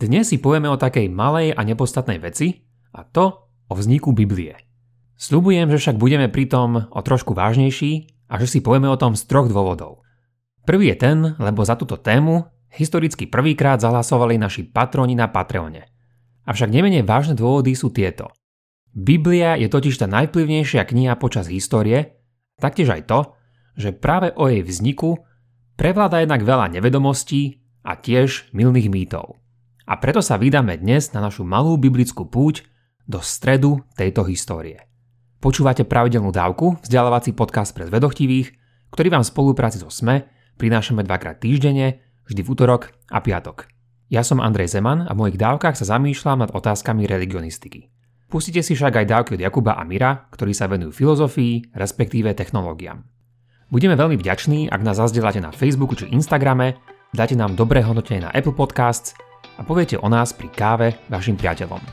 Dnes si povieme o takej malej a nepodstatnej veci, a to o vzniku Biblie. Sľubujem, že však budeme pritom o trošku vážnejší a že si povieme o tom z troch dôvodov. Prvý je ten, lebo za túto tému historicky prvýkrát zahlasovali naši patroni na Patreone. Avšak nemenej vážne dôvody sú tieto. Biblia je totiž tá najvplyvnejšia kniha počas histórie, taktiež aj to, že práve o jej vzniku prevláda jednak veľa nevedomostí a tiež milných mýtov. A preto sa vydáme dnes na našu malú biblickú púť do stredu tejto histórie. Počúvate pravidelnú dávku, vzdelávací podcast pre zvedochtivých, ktorý vám v spolupráci so SME prinášame dvakrát týždenne, vždy v útorok a piatok. Ja som Andrej Zeman a v mojich dávkach sa zamýšľam nad otázkami religionistiky. Pustite si však aj dávky od Jakuba a Mira, ktorí sa venujú filozofii, respektíve technológiám. Budeme veľmi vďační, ak nás zazdeláte na Facebooku či Instagrame, dáte nám dobré hodnotenie na Apple Podcasts a poviete o nás pri káve vašim priateľom.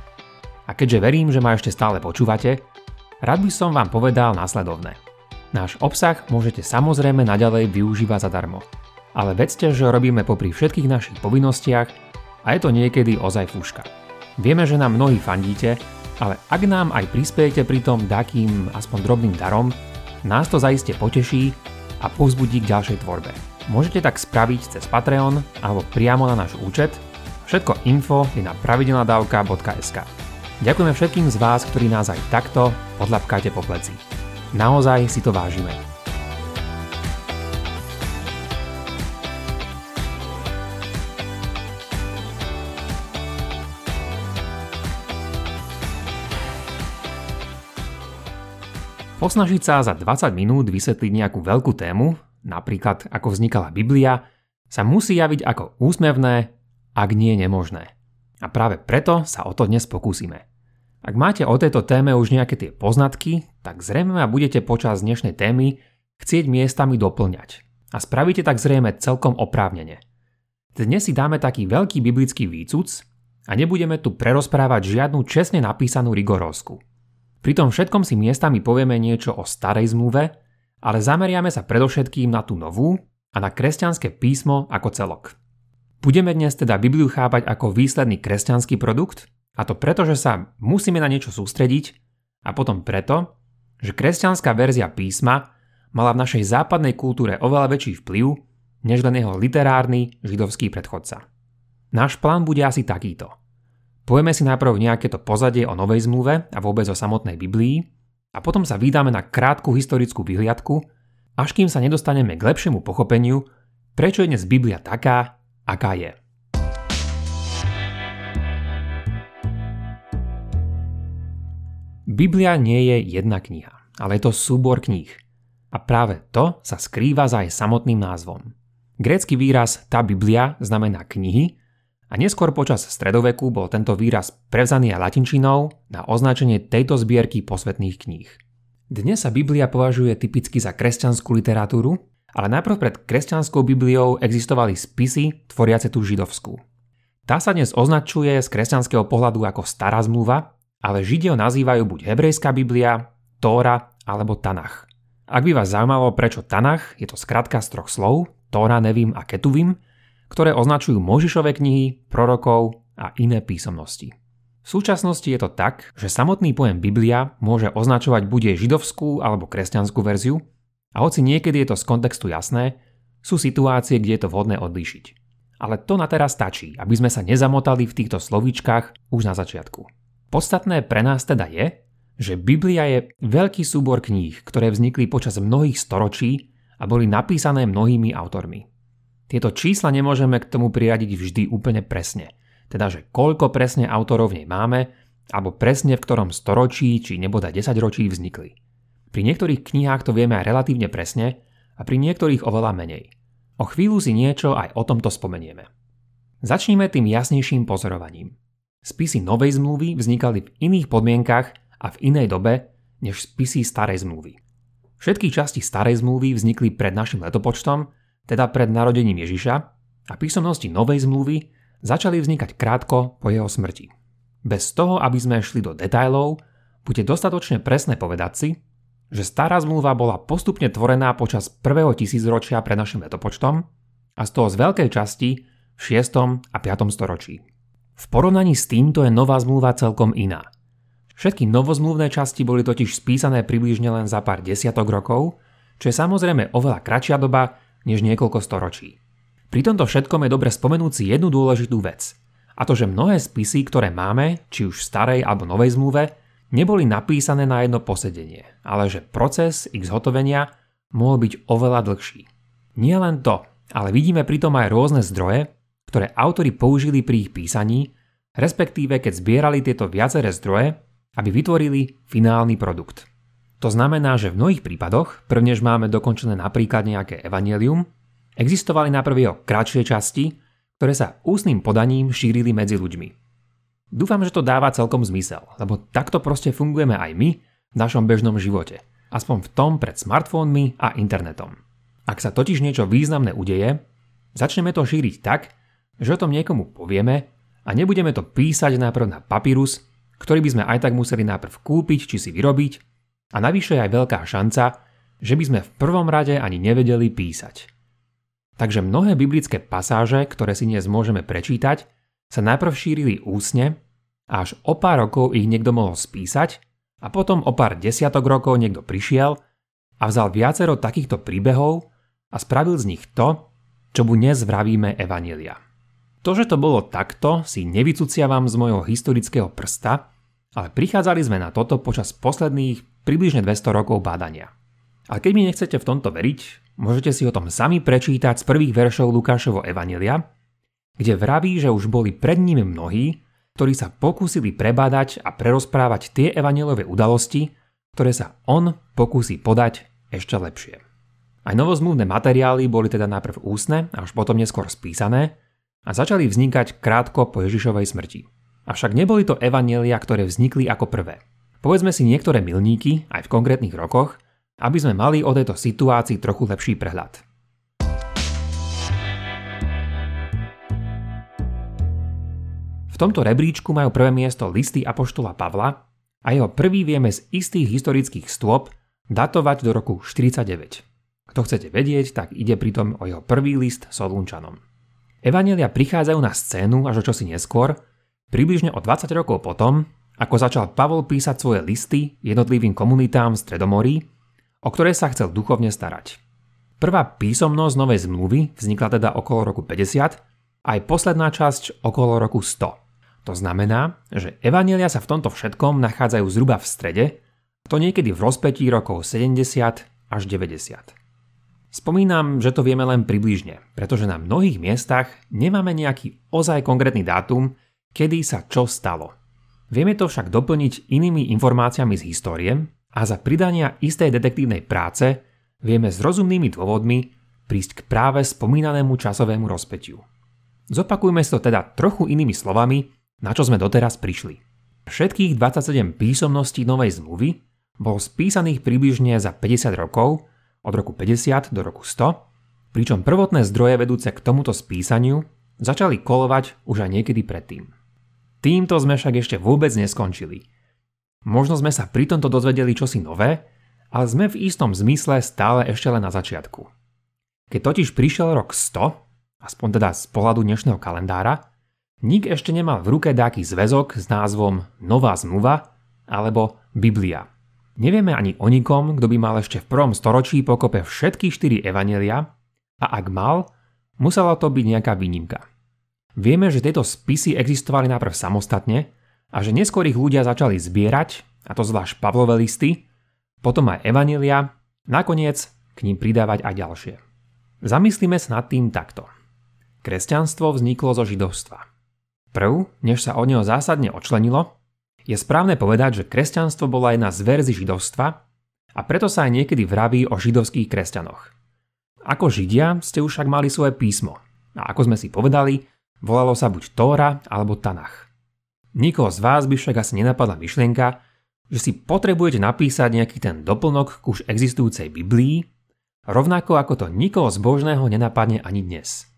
A keďže verím, že ma ešte stále počúvate, rád by som vám povedal následovné. Náš obsah môžete samozrejme naďalej využívať zadarmo. Ale vedzte, že robíme popri všetkých našich povinnostiach a je to niekedy ozaj fúška. Vieme, že nám mnohí fandíte, ale ak nám aj prispiejete pri tom takým aspoň drobným darom, nás to zaiste poteší a povzbudí k ďalšej tvorbe. Môžete tak spraviť cez Patreon alebo priamo na náš účet – Všetko info je na pravidelnadavka.sk. Ďakujeme všetkým z vás, ktorí nás aj takto podľapkáte po pleci. Naozaj si to vážime. Posnažiť sa za 20 minút vysvetliť nejakú veľkú tému, napríklad ako vznikala Biblia, sa musí javiť ako úsmevné, ak nie nemožné. A práve preto sa o to dnes pokúsime. Ak máte o tejto téme už nejaké tie poznatky, tak zrejme ma budete počas dnešnej témy chcieť miestami doplňať. A spravíte tak zrejme celkom oprávnene. Dnes si dáme taký veľký biblický výcuc a nebudeme tu prerozprávať žiadnu čestne napísanú rigorózku. Pri tom všetkom si miestami povieme niečo o starej zmluve, ale zameriame sa predovšetkým na tú novú a na kresťanské písmo ako celok. Budeme dnes teda Bibliu chápať ako výsledný kresťanský produkt, a to preto, že sa musíme na niečo sústrediť a potom preto, že kresťanská verzia písma mala v našej západnej kultúre oveľa väčší vplyv než len jeho literárny židovský predchodca. Náš plán bude asi takýto. Povieme si najprv nejaké to pozadie o Novej zmluve a vôbec o samotnej Biblii a potom sa vydáme na krátku historickú vyhliadku, až kým sa nedostaneme k lepšiemu pochopeniu, prečo je dnes Biblia taká, aká je. Biblia nie je jedna kniha, ale je to súbor kníh. A práve to sa skrýva za jej samotným názvom. Grécky výraz tá Biblia znamená knihy a neskôr počas stredoveku bol tento výraz prevzaný aj latinčinou na označenie tejto zbierky posvetných kníh. Dnes sa Biblia považuje typicky za kresťanskú literatúru ale najprv pred kresťanskou Bibliou existovali spisy tvoriace tú židovskú. Tá sa dnes označuje z kresťanského pohľadu ako stará zmluva, ale Židia nazývajú buď hebrejská Biblia, Tóra alebo Tanach. Ak by vás zaujímalo, prečo Tanach, je to skratka z troch slov, Tóra, Nevím a Ketuvim, ktoré označujú Možišové knihy, prorokov a iné písomnosti. V súčasnosti je to tak, že samotný pojem Biblia môže označovať buď jej židovskú alebo kresťanskú verziu, a hoci niekedy je to z kontextu jasné, sú situácie, kde je to vhodné odlíšiť. Ale to na teraz stačí, aby sme sa nezamotali v týchto slovíčkach už na začiatku. Podstatné pre nás teda je, že Biblia je veľký súbor kníh, ktoré vznikli počas mnohých storočí a boli napísané mnohými autormi. Tieto čísla nemôžeme k tomu priradiť vždy úplne presne, teda že koľko presne autorov v nej máme, alebo presne v ktorom storočí či neboda 10 ročí vznikli. Pri niektorých knihách to vieme aj relatívne presne a pri niektorých oveľa menej. O chvíľu si niečo aj o tomto spomenieme. Začníme tým jasnejším pozorovaním. Spisy Novej zmluvy vznikali v iných podmienkach a v inej dobe než spisy Starej zmluvy. Všetky časti Starej zmluvy vznikli pred našim letopočtom, teda pred narodením Ježiša, a písomnosti Novej zmluvy začali vznikať krátko po jeho smrti. Bez toho, aby sme šli do detajlov, bude dostatočne presné povedať si, že stará zmluva bola postupne tvorená počas prvého tisícročia pred našim letopočtom a z toho z veľkej časti v 6. a 5. storočí. V porovnaní s týmto je nová zmluva celkom iná. Všetky novozmluvné časti boli totiž spísané približne len za pár desiatok rokov, čo je samozrejme oveľa kratšia doba než niekoľko storočí. Pri tomto všetkom je dobre spomenúť si jednu dôležitú vec. A to, že mnohé spisy, ktoré máme, či už v starej alebo novej zmluve, neboli napísané na jedno posedenie, ale že proces ich zhotovenia mohol byť oveľa dlhší. Nie len to, ale vidíme pritom aj rôzne zdroje, ktoré autori použili pri ich písaní, respektíve keď zbierali tieto viaceré zdroje, aby vytvorili finálny produkt. To znamená, že v mnohých prípadoch, prvnež máme dokončené napríklad nejaké evanelium, existovali najprv jeho kratšie časti, ktoré sa ústnym podaním šírili medzi ľuďmi. Dúfam, že to dáva celkom zmysel, lebo takto proste fungujeme aj my v našom bežnom živote, aspoň v tom pred smartfónmi a internetom. Ak sa totiž niečo významné udeje, začneme to šíriť tak, že o tom niekomu povieme a nebudeme to písať najprv na papírus, ktorý by sme aj tak museli najprv kúpiť či si vyrobiť a navyše je aj veľká šanca, že by sme v prvom rade ani nevedeli písať. Takže mnohé biblické pasáže, ktoré si dnes môžeme prečítať, sa najprv šírili úsne až o pár rokov ich niekto mohol spísať a potom o pár desiatok rokov niekto prišiel a vzal viacero takýchto príbehov a spravil z nich to, čo mu dnes vravíme Evanielia. To, že to bolo takto, si nevycuciavam z mojho historického prsta, ale prichádzali sme na toto počas posledných približne 200 rokov bádania. A keď mi nechcete v tomto veriť, môžete si o tom sami prečítať z prvých veršov Lukášovo Evanelia, kde vraví, že už boli pred ním mnohí, ktorí sa pokúsili prebádať a prerozprávať tie evanelové udalosti, ktoré sa on pokúsi podať ešte lepšie. Aj novozmluvné materiály boli teda najprv ústne, až potom neskôr spísané, a začali vznikať krátko po Ježišovej smrti. Avšak neboli to evanielia, ktoré vznikli ako prvé. Povedzme si niektoré milníky, aj v konkrétnych rokoch, aby sme mali o tejto situácii trochu lepší prehľad. V tomto rebríčku majú prvé miesto listy Apoštola Pavla a jeho prvý vieme z istých historických stôp datovať do roku 49. Kto chcete vedieť, tak ide pritom o jeho prvý list Solúnčanom. Evanelia prichádzajú na scénu až o čosi neskôr, približne o 20 rokov potom, ako začal Pavol písať svoje listy jednotlivým komunitám v Stredomorí, o ktoré sa chcel duchovne starať. Prvá písomnosť novej zmluvy vznikla teda okolo roku 50 a aj posledná časť okolo roku 100. To znamená, že Evanelia sa v tomto všetkom nachádzajú zhruba v strede, to niekedy v rozpetí rokov 70 až 90. Spomínam, že to vieme len približne, pretože na mnohých miestach nemáme nejaký ozaj konkrétny dátum, kedy sa čo stalo. Vieme to však doplniť inými informáciami z histórie a za pridania istej detektívnej práce vieme s rozumnými dôvodmi prísť k práve spomínanému časovému rozpetiu. Zopakujme si to teda trochu inými slovami, na čo sme doteraz prišli. Všetkých 27 písomností Novej zmluvy bol spísaných približne za 50 rokov od roku 50 do roku 100, pričom prvotné zdroje vedúce k tomuto spísaniu začali kolovať už aj niekedy predtým. Týmto sme však ešte vôbec neskončili. Možno sme sa pri tomto dozvedeli čosi nové, ale sme v istom zmysle stále ešte len na začiatku. Keď totiž prišiel rok 100, aspoň teda z pohľadu dnešného kalendára, nik ešte nemal v ruke dáky zväzok s názvom Nová zmluva alebo Biblia. Nevieme ani o nikom, kto by mal ešte v prvom storočí pokope všetky štyri evanelia a ak mal, musela to byť nejaká výnimka. Vieme, že tieto spisy existovali najprv samostatne a že neskôr ich ľudia začali zbierať, a to zvlášť Pavlové listy, potom aj evanelia, nakoniec k ním pridávať aj ďalšie. Zamyslíme sa nad tým takto. Kresťanstvo vzniklo zo židovstva. Prv, než sa od neho zásadne odčlenilo, je správne povedať, že kresťanstvo bola jedna z verzi židovstva a preto sa aj niekedy vraví o židovských kresťanoch. Ako židia ste už však mali svoje písmo a ako sme si povedali, volalo sa buď Tóra alebo Tanach. Nikoho z vás by však asi nenapadla myšlienka, že si potrebujete napísať nejaký ten doplnok k už existujúcej Biblii, rovnako ako to nikoho zbožného nenapadne ani dnes.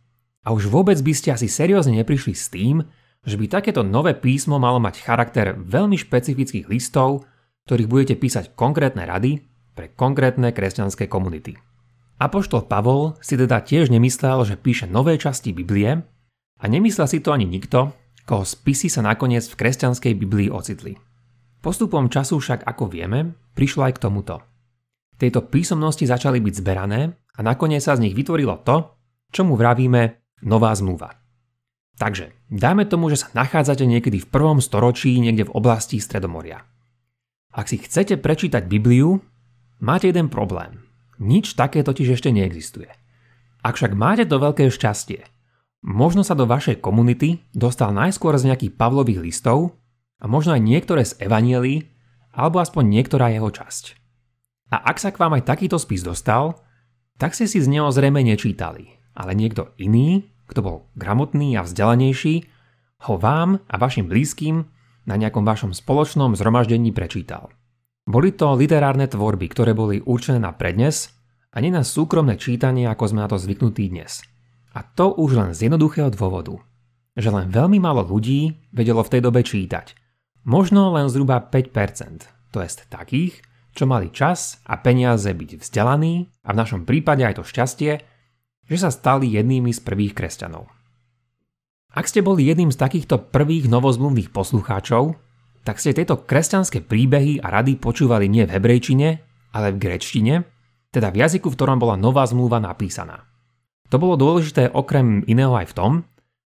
A už vôbec by ste asi seriózne neprišli s tým, že by takéto nové písmo malo mať charakter veľmi špecifických listov, ktorých budete písať konkrétne rady pre konkrétne kresťanské komunity. Apoštol Pavol si teda tiež nemyslel, že píše nové časti Biblie a nemyslel si to ani nikto, koho spisy sa nakoniec v kresťanskej Biblii ocitli. Postupom času však, ako vieme, prišlo aj k tomuto. Tieto písomnosti začali byť zberané a nakoniec sa z nich vytvorilo to, čo mu vravíme nová zmluva. Takže, dáme tomu, že sa nachádzate niekedy v prvom storočí niekde v oblasti Stredomoria. Ak si chcete prečítať Bibliu, máte jeden problém. Nič také totiž ešte neexistuje. Ak však máte to veľké šťastie, možno sa do vašej komunity dostal najskôr z nejakých Pavlových listov a možno aj niektoré z Evanielí, alebo aspoň niektorá jeho časť. A ak sa k vám aj takýto spis dostal, tak ste si z neho zrejme nečítali, ale niekto iný, kto bol gramotný a vzdelanejší, ho vám a vašim blízkym na nejakom vašom spoločnom zhromaždení prečítal. Boli to literárne tvorby, ktoré boli určené na prednes a nie na súkromné čítanie, ako sme na to zvyknutí dnes. A to už len z jednoduchého dôvodu, že len veľmi málo ľudí vedelo v tej dobe čítať Možno len zhruba 5%, to jest takých, čo mali čas a peniaze byť vzdelaní a v našom prípade aj to šťastie, že sa stali jednými z prvých kresťanov. Ak ste boli jedným z takýchto prvých novozmluvných poslucháčov, tak ste tieto kresťanské príbehy a rady počúvali nie v hebrejčine, ale v grečtine, teda v jazyku, v ktorom bola nová zmluva napísaná. To bolo dôležité okrem iného aj v tom,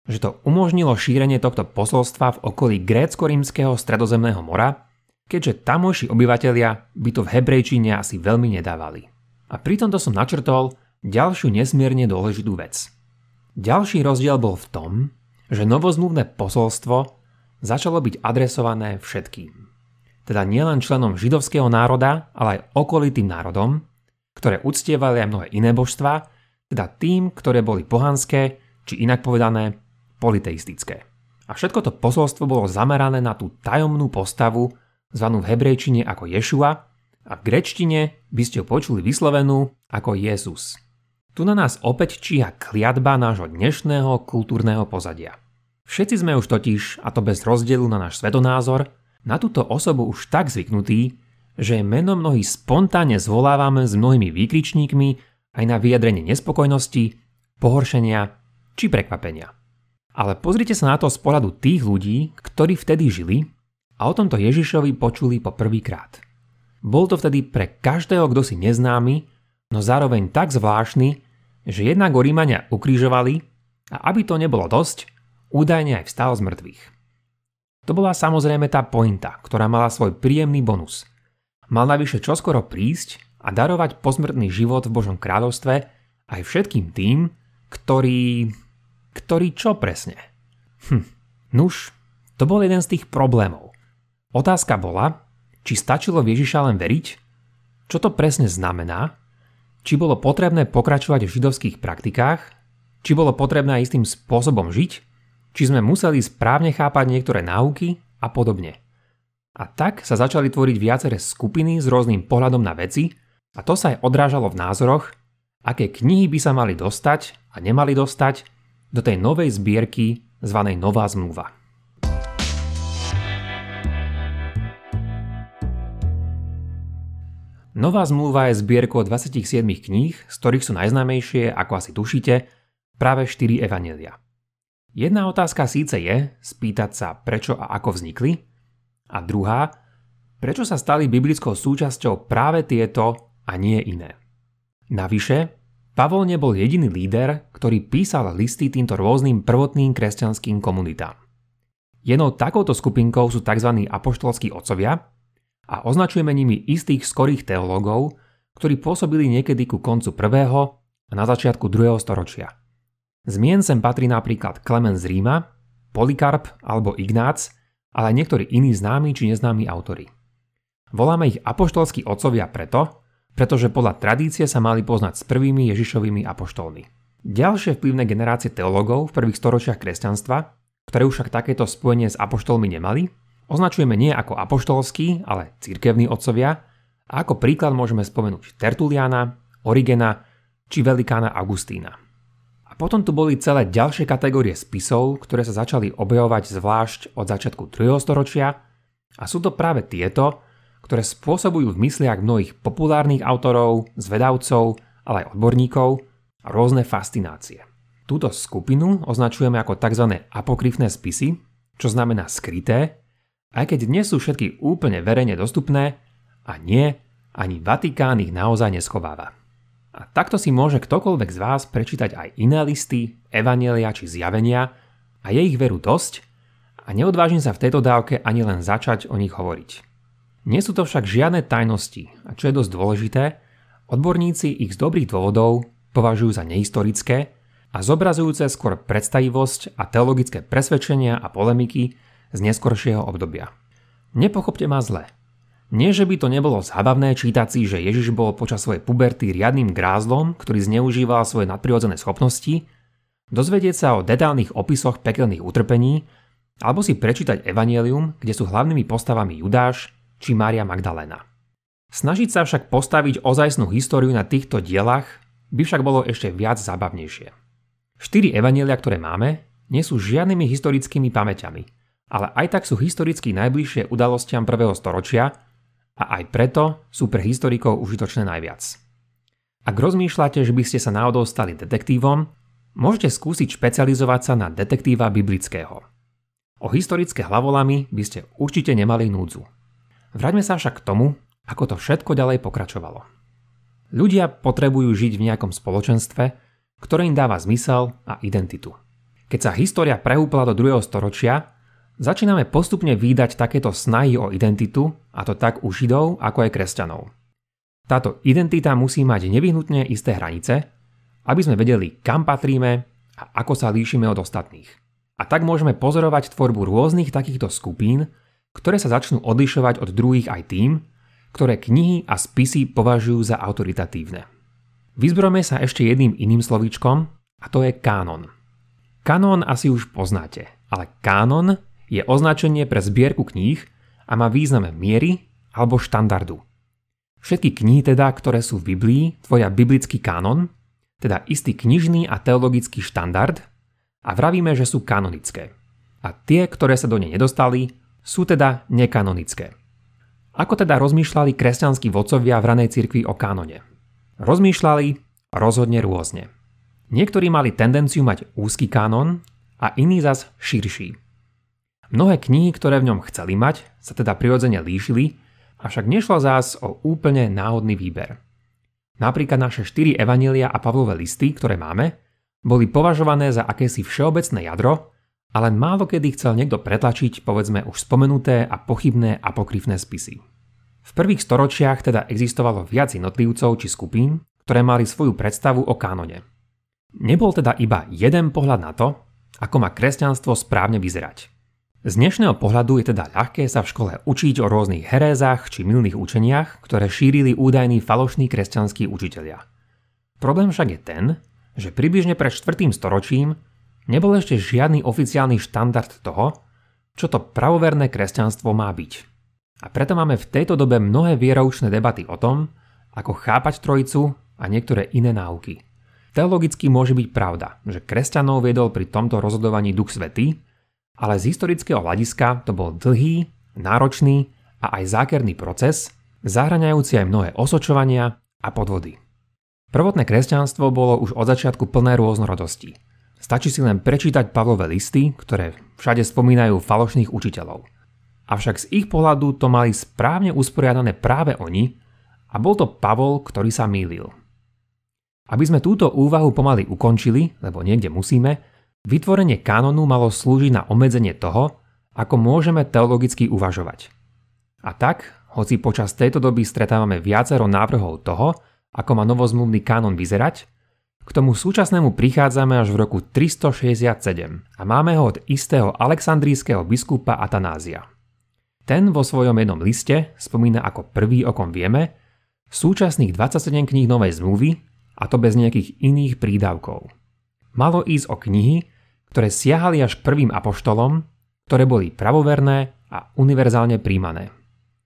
že to umožnilo šírenie tohto posolstva v okolí grécko-rímskeho stredozemného mora, keďže tamojší obyvatelia by to v hebrejčine asi veľmi nedávali. A pri tomto som načrtol ďalšiu nesmierne dôležitú vec. Ďalší rozdiel bol v tom, že novozmluvné posolstvo začalo byť adresované všetkým. Teda nielen členom židovského národa, ale aj okolitým národom, ktoré uctievali aj mnohé iné božstva, teda tým, ktoré boli pohanské, či inak povedané, politeistické. A všetko to posolstvo bolo zamerané na tú tajomnú postavu, zvanú v hebrejčine ako Ješua, a v grečtine by ste ho počuli vyslovenú ako Jezus. Tu na nás opäť číha kliatba nášho dnešného kultúrneho pozadia. Všetci sme už totiž, a to bez rozdielu na náš svetonázor, na túto osobu už tak zvyknutí, že meno mnohí spontánne zvolávame s mnohými výkričníkmi aj na vyjadrenie nespokojnosti, pohoršenia či prekvapenia. Ale pozrite sa na to z pohľadu tých ľudí, ktorí vtedy žili a o tomto Ježišovi počuli po prvýkrát. Bol to vtedy pre každého, kto si neznámy, no zároveň tak zvláštny, že jednak go Rímania ukrižovali a aby to nebolo dosť, údajne aj vstal z mŕtvych. To bola samozrejme tá pointa, ktorá mala svoj príjemný bonus. Mal navyše čoskoro prísť a darovať posmrtný život v Božom kráľovstve aj všetkým tým, ktorí ktorý čo presne? Hm, nuž, to bol jeden z tých problémov. Otázka bola, či stačilo Ježiša len veriť, čo to presne znamená, či bolo potrebné pokračovať v židovských praktikách, či bolo potrebné istým spôsobom žiť, či sme museli správne chápať niektoré náuky a podobne. A tak sa začali tvoriť viaceré skupiny s rôznym pohľadom na veci a to sa aj odrážalo v názoroch, aké knihy by sa mali dostať a nemali dostať do tej novej zbierky zvanej Nová zmluva. Nová zmluva je zbierkou 27 kníh, z ktorých sú najznámejšie, ako asi tušíte, práve 4 evanelia. Jedna otázka síce je spýtať sa, prečo a ako vznikli, a druhá, prečo sa stali biblickou súčasťou práve tieto a nie iné. Navyše, Pavol nebol jediný líder, ktorý písal listy týmto rôznym prvotným kresťanským komunitám. Jednou takouto skupinkou sú tzv. apoštolskí otcovia a označujeme nimi istých skorých teológov, ktorí pôsobili niekedy ku koncu prvého a na začiatku druhého storočia. Zmien sem patrí napríklad Klement z Ríma, Polikarp alebo Ignác, ale aj niektorí iní známi či neznámi autory. Voláme ich apoštolskí otcovia preto, pretože podľa tradície sa mali poznať s prvými Ježišovými apoštolmi. Ďalšie vplyvné generácie teológov v prvých storočiach kresťanstva, ktoré už však takéto spojenie s apoštolmi nemali, označujeme nie ako apoštolskí, ale cirkevní otcovia a ako príklad môžeme spomenúť Tertuliana, Origena či velikána Augustína. A potom tu boli celé ďalšie kategórie spisov, ktoré sa začali objavovať zvlášť od začiatku 3. storočia a sú to práve tieto, ktoré spôsobujú v mysliach mnohých populárnych autorov, zvedavcov, ale aj odborníkov rôzne fascinácie. Túto skupinu označujeme ako tzv. apokryfné spisy čo znamená skryté, aj keď dnes sú všetky úplne verejne dostupné a nie, ani Vatikán ich naozaj neschováva. A takto si môže ktokoľvek z vás prečítať aj iné listy, evanielia či zjavenia a je ich veru dosť a neodvážim sa v tejto dávke ani len začať o nich hovoriť. Nie sú to však žiadne tajnosti a čo je dosť dôležité, odborníci ich z dobrých dôvodov považujú za nehistorické a zobrazujúce skôr predstavivosť a teologické presvedčenia a polemiky z neskoršieho obdobia. Nepochopte ma zle. Nie, že by to nebolo zábavné čítať si, že Ježiš bol počas svojej puberty riadným grázlom, ktorý zneužíval svoje nadprirodzené schopnosti, dozvedieť sa o detálnych opisoch pekelných utrpení, alebo si prečítať Evangelium, kde sú hlavnými postavami Judáš či Mária Magdalena. Snažiť sa však postaviť ozajstnú históriu na týchto dielach by však bolo ešte viac zábavnejšie. Štyri evanielia, ktoré máme, nie sú žiadnymi historickými pamäťami, ale aj tak sú historicky najbližšie udalostiam prvého storočia a aj preto sú pre historikov užitočné najviac. Ak rozmýšľate, že by ste sa náhodou stali detektívom, môžete skúsiť špecializovať sa na detektíva biblického. O historické hlavolamy by ste určite nemali núdzu. Vráťme sa však k tomu, ako to všetko ďalej pokračovalo. Ľudia potrebujú žiť v nejakom spoločenstve, ktoré im dáva zmysel a identitu. Keď sa história prehúpla do 2. storočia, začíname postupne výdať takéto snahy o identitu, a to tak u Židov ako aj kresťanov. Táto identita musí mať nevyhnutne isté hranice, aby sme vedeli, kam patríme a ako sa líšime od ostatných. A tak môžeme pozorovať tvorbu rôznych takýchto skupín, ktoré sa začnú odlišovať od druhých aj tým, ktoré knihy a spisy považujú za autoritatívne. Vyzbrojme sa ešte jedným iným slovíčkom a to je kánon. Kanón asi už poznáte, ale kánon je označenie pre zbierku kníh a má význam miery alebo štandardu. Všetky knihy teda, ktoré sú v Biblii, tvoja biblický kánon, teda istý knižný a teologický štandard a vravíme, že sú kanonické. A tie, ktoré sa do nej nedostali, sú teda nekanonické. Ako teda rozmýšľali kresťanskí vodcovia v ranej cirkvi o kánone? Rozmýšľali rozhodne rôzne. Niektorí mali tendenciu mať úzky kanon a iný zas širší. Mnohé knihy, ktoré v ňom chceli mať, sa teda prirodzene líšili, avšak nešlo zás o úplne náhodný výber. Napríklad naše štyri evanília a Pavlové listy, ktoré máme, boli považované za akési všeobecné jadro, ale len málo kedy chcel niekto pretlačiť povedzme už spomenuté a pochybné apokryfné spisy. V prvých storočiach teda existovalo viac jednotlivcov či skupín, ktoré mali svoju predstavu o kánone. Nebol teda iba jeden pohľad na to, ako má kresťanstvo správne vyzerať. Z dnešného pohľadu je teda ľahké sa v škole učiť o rôznych herézach či milných učeniach, ktoré šírili údajní falošní kresťanskí učitelia. Problém však je ten, že približne pred 4. storočím nebol ešte žiadny oficiálny štandard toho, čo to pravoverné kresťanstvo má byť. A preto máme v tejto dobe mnohé vieroučné debaty o tom, ako chápať trojicu a niektoré iné náuky. Teologicky môže byť pravda, že kresťanov viedol pri tomto rozhodovaní Duch Svetý, ale z historického hľadiska to bol dlhý, náročný a aj zákerný proces, zahraňajúci aj mnohé osočovania a podvody. Prvotné kresťanstvo bolo už od začiatku plné rôznorodosti. Stačí si len prečítať Pavlové listy, ktoré všade spomínajú falošných učiteľov. Avšak z ich pohľadu to mali správne usporiadané práve oni a bol to Pavol, ktorý sa mýlil. Aby sme túto úvahu pomaly ukončili, lebo niekde musíme, vytvorenie kanonu malo slúžiť na obmedzenie toho, ako môžeme teologicky uvažovať. A tak, hoci počas tejto doby stretávame viacero návrhov toho, ako má novozmluvný kanon vyzerať, k tomu súčasnému prichádzame až v roku 367 a máme ho od istého alexandrijského biskupa Atanázia. Ten vo svojom jednom liste spomína ako prvý, o kom vieme, súčasných 27 kníh Novej zmluvy a to bez nejakých iných prídavkov. Malo ísť o knihy, ktoré siahali až k prvým apoštolom, ktoré boli pravoverné a univerzálne príjmané.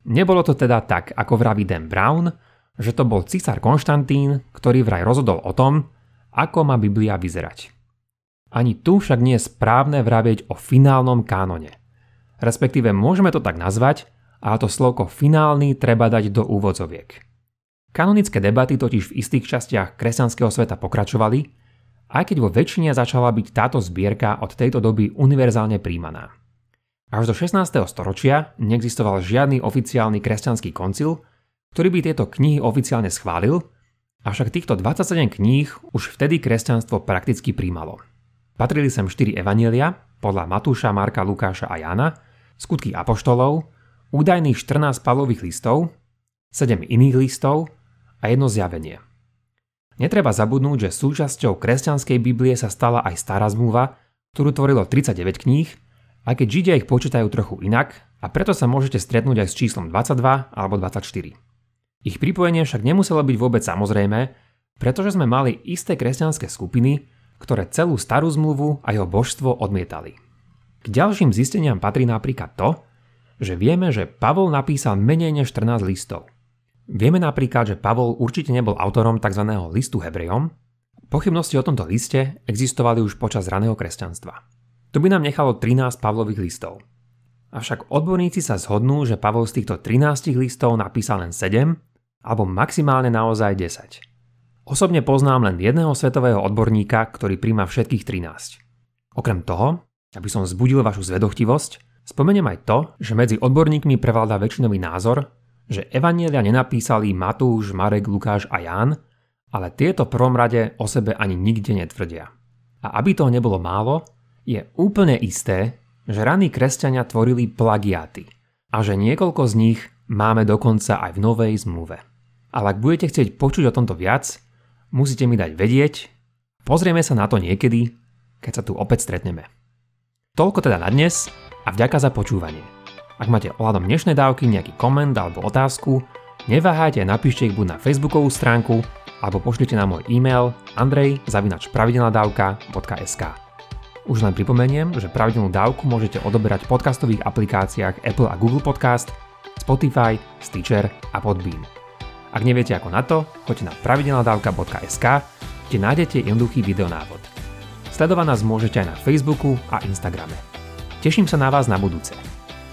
Nebolo to teda tak, ako vraví Dan Brown, že to bol cisár Konštantín, ktorý vraj rozhodol o tom, ako má Biblia vyzerať. Ani tu však nie je správne vravieť o finálnom kánone – respektíve môžeme to tak nazvať, a to slovko finálny treba dať do úvodzoviek. Kanonické debaty totiž v istých častiach kresťanského sveta pokračovali, aj keď vo väčšine začala byť táto zbierka od tejto doby univerzálne príjmaná. Až do 16. storočia neexistoval žiadny oficiálny kresťanský koncil, ktorý by tieto knihy oficiálne schválil, avšak týchto 27 kníh už vtedy kresťanstvo prakticky príjmalo. Patrili sem 4 evanielia podľa Matúša, Marka, Lukáša a Jána, skutky apoštolov, údajných 14 Pavlových listov, 7 iných listov a jedno zjavenie. Netreba zabudnúť, že súčasťou kresťanskej Biblie sa stala aj stará zmluva, ktorú tvorilo 39 kníh aj keď Židia ich počítajú trochu inak a preto sa môžete stretnúť aj s číslom 22 alebo 24. Ich pripojenie však nemuselo byť vôbec samozrejme, pretože sme mali isté kresťanské skupiny, ktoré celú starú zmluvu a jeho božstvo odmietali. K ďalším zisteniam patrí napríklad to, že vieme, že Pavol napísal menej než 14 listov. Vieme napríklad, že Pavol určite nebol autorom tzv. listu Hebrejom. Pochybnosti o tomto liste existovali už počas raného kresťanstva. To by nám nechalo 13 Pavlových listov. Avšak odborníci sa zhodnú, že Pavol z týchto 13 listov napísal len 7 alebo maximálne naozaj 10. Osobne poznám len jedného svetového odborníka, ktorý príjma všetkých 13. Okrem toho, aby som vzbudil vašu zvedochtivosť, spomeniem aj to, že medzi odborníkmi prevláda väčšinový názor, že Evanielia nenapísali Matúš, Marek, Lukáš a Ján, ale tieto prvom rade o sebe ani nikde netvrdia. A aby toho nebolo málo, je úplne isté, že raní kresťania tvorili plagiáty a že niekoľko z nich máme dokonca aj v Novej zmluve. Ale ak budete chcieť počuť o tomto viac, musíte mi dať vedieť. Pozrieme sa na to niekedy, keď sa tu opäť stretneme. Toľko teda na dnes a vďaka za počúvanie. Ak máte ohľadom dnešnej dávky nejaký koment alebo otázku, neváhajte a napíšte ich buď na facebookovú stránku alebo pošlite na môj e-mail andrej.pravidelnadavka.sk už len pripomeniem, že pravidelnú dávku môžete odoberať v podcastových aplikáciách Apple a Google Podcast, Spotify, Stitcher a Podbean. Ak neviete ako na to, choďte na pravidelnadavka.sk, kde nájdete jednoduchý videonávod. Sledovať nás môžete aj na Facebooku a Instagrame. Teším sa na vás na budúce.